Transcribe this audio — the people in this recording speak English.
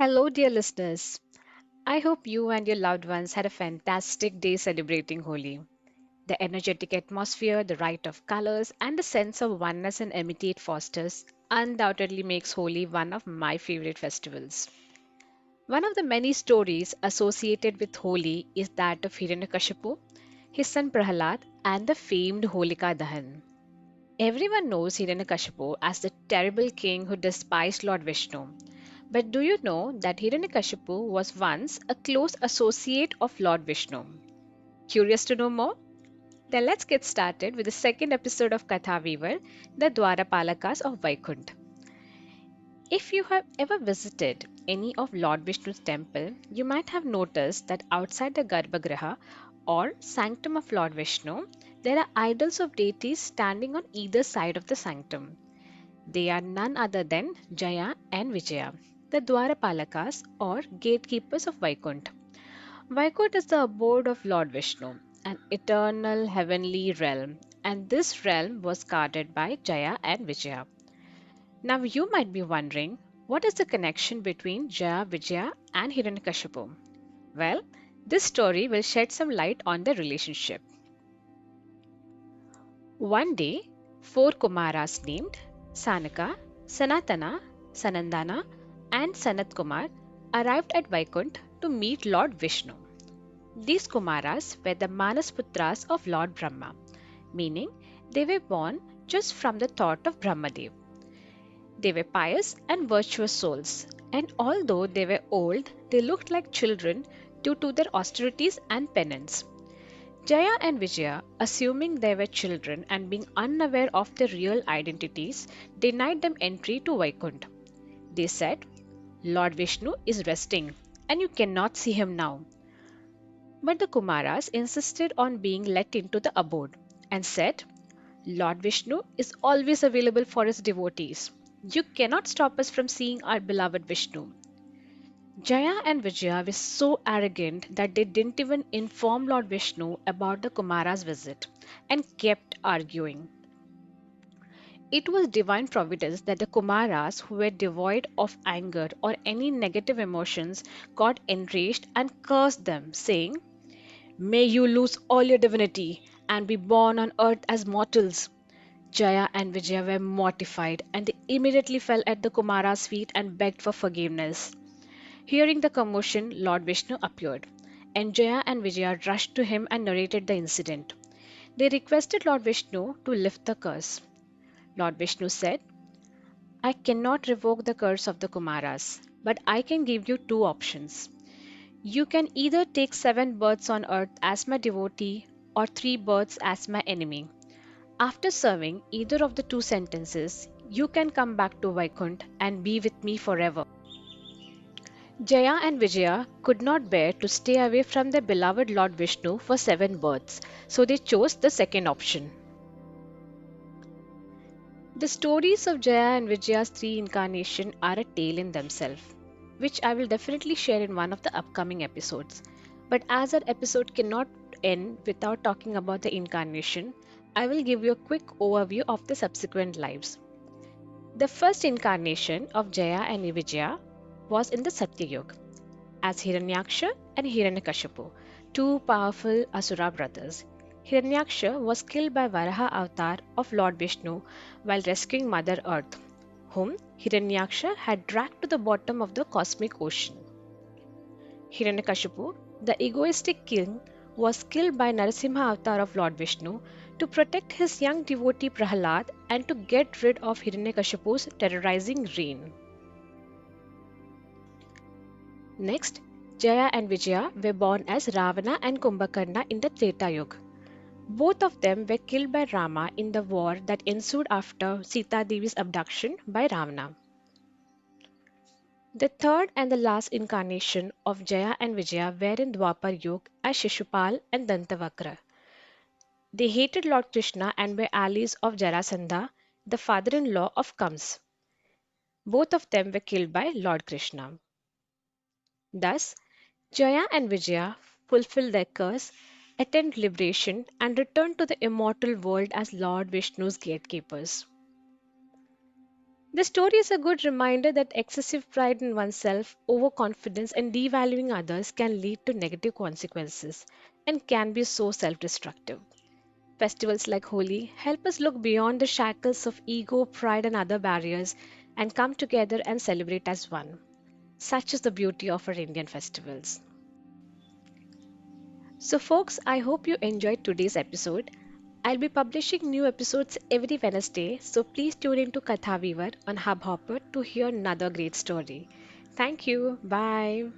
Hello, dear listeners. I hope you and your loved ones had a fantastic day celebrating Holi. The energetic atmosphere, the right of colors, and the sense of oneness and amity it fosters undoubtedly makes Holi one of my favorite festivals. One of the many stories associated with Holi is that of Hiranyakashipu, his son Prahalad, and the famed Holika Dahan. Everyone knows Hiranyakashipu as the terrible king who despised Lord Vishnu. But do you know that Hiranyakashipu was once a close associate of Lord Vishnu? Curious to know more? Then let's get started with the second episode of Katha Weaver, the Dwarapalakas of Vaikunth. If you have ever visited any of Lord Vishnu's temple, you might have noticed that outside the Garbhagriha or sanctum of Lord Vishnu, there are idols of deities standing on either side of the sanctum. They are none other than Jaya and Vijaya, the Dwarapalakas or gatekeepers of Vaikunth. Vaikunth is the abode of Lord Vishnu, an eternal heavenly realm, and this realm was guarded by Jaya and Vijaya. Now you might be wondering, what is the connection between Jaya, Vijaya and Hiranyakashipu? Well, this story will shed some light on the relationship. One day, four Kumaras named Sanaka, Sanatana, Sanandana, and Sanat Kumar arrived at Vaikunth to meet Lord Vishnu. These Kumaras were the Manasputras of Lord Brahma, meaning they were born just from the thought of Brahmadev. They were pious and virtuous souls, and although they were old, they looked like children due to their austerities and penance. Jaya and Vijaya, assuming they were children and being unaware of their real identities, denied them entry to Vaikunth. They said, Lord Vishnu is resting and you cannot see him now. But the Kumaras insisted on being let into the abode and said, Lord Vishnu is always available for his devotees. You cannot stop us from seeing our beloved Vishnu. Jaya and Vijaya were so arrogant that they didn't even inform Lord Vishnu about the Kumara's visit and kept arguing. It was divine providence that the Kumaras, who were devoid of anger or any negative emotions, got enraged and cursed them, saying, May you lose all your divinity and be born on earth as mortals. Jaya and Vijaya were mortified and they immediately fell at the Kumara's feet and begged for forgiveness. Hearing the commotion, Lord Vishnu appeared, and Jaya and Vijaya rushed to him and narrated the incident. They requested Lord Vishnu to lift the curse. Lord Vishnu said, I cannot revoke the curse of the Kumaras, but I can give you two options. You can either take seven births on earth as my devotee or three births as my enemy. After serving either of the two sentences, you can come back to Vaikunth and be with me forever. Jaya and Vijaya could not bear to stay away from their beloved Lord Vishnu for seven births, so they chose the second option. The stories of Jaya and Vijaya's three incarnations are a tale in themselves, which I will definitely share in one of the upcoming episodes. But as our episode cannot end without talking about the incarnation, I will give you a quick overview of the subsequent lives. The first incarnation of Jaya and Vijaya was in the Satya Yuga as Hiranyaksha and Hiranyakashipu, two powerful Asura brothers. Hiranyaksha was killed by Varaha avatar of Lord Vishnu while rescuing Mother Earth, whom Hiranyaksha had dragged to the bottom of the cosmic ocean. Hiranyakashipu, the egoistic king, was killed by Narasimha avatar of Lord Vishnu to protect his young devotee Prahalad and to get rid of Hiranyakashipu's terrorizing reign. Next, Jaya and Vijaya were born as Ravana and Kumbhakarna in the Treta Yuga. Both of them were killed by Rama in the war that ensued after Sita Devi's abduction by Ravana. The third and the last incarnation of Jaya and Vijaya were in Dwapar Yuga as Shishupal and Dantavakra. They hated Lord Krishna and were allies of Jarasandha, the father-in-law of Kams. Both of them were killed by Lord Krishna. Thus, Jaya and Vijaya fulfilled their curse, attend liberation, and return to the immortal world as Lord Vishnu's gatekeepers. The story is a good reminder that excessive pride in oneself, overconfidence, and devaluing others can lead to negative consequences and can be so self destructive. Festivals like Holi help us look beyond the shackles of ego, pride, and other barriers and come together and celebrate as one. Such is the beauty of our Indian festivals. So, folks, I hope you enjoyed today's episode. I'll be publishing new episodes every Wednesday, so please tune into Katha Weaver on Hubhopper to hear another great story. Thank you. Bye.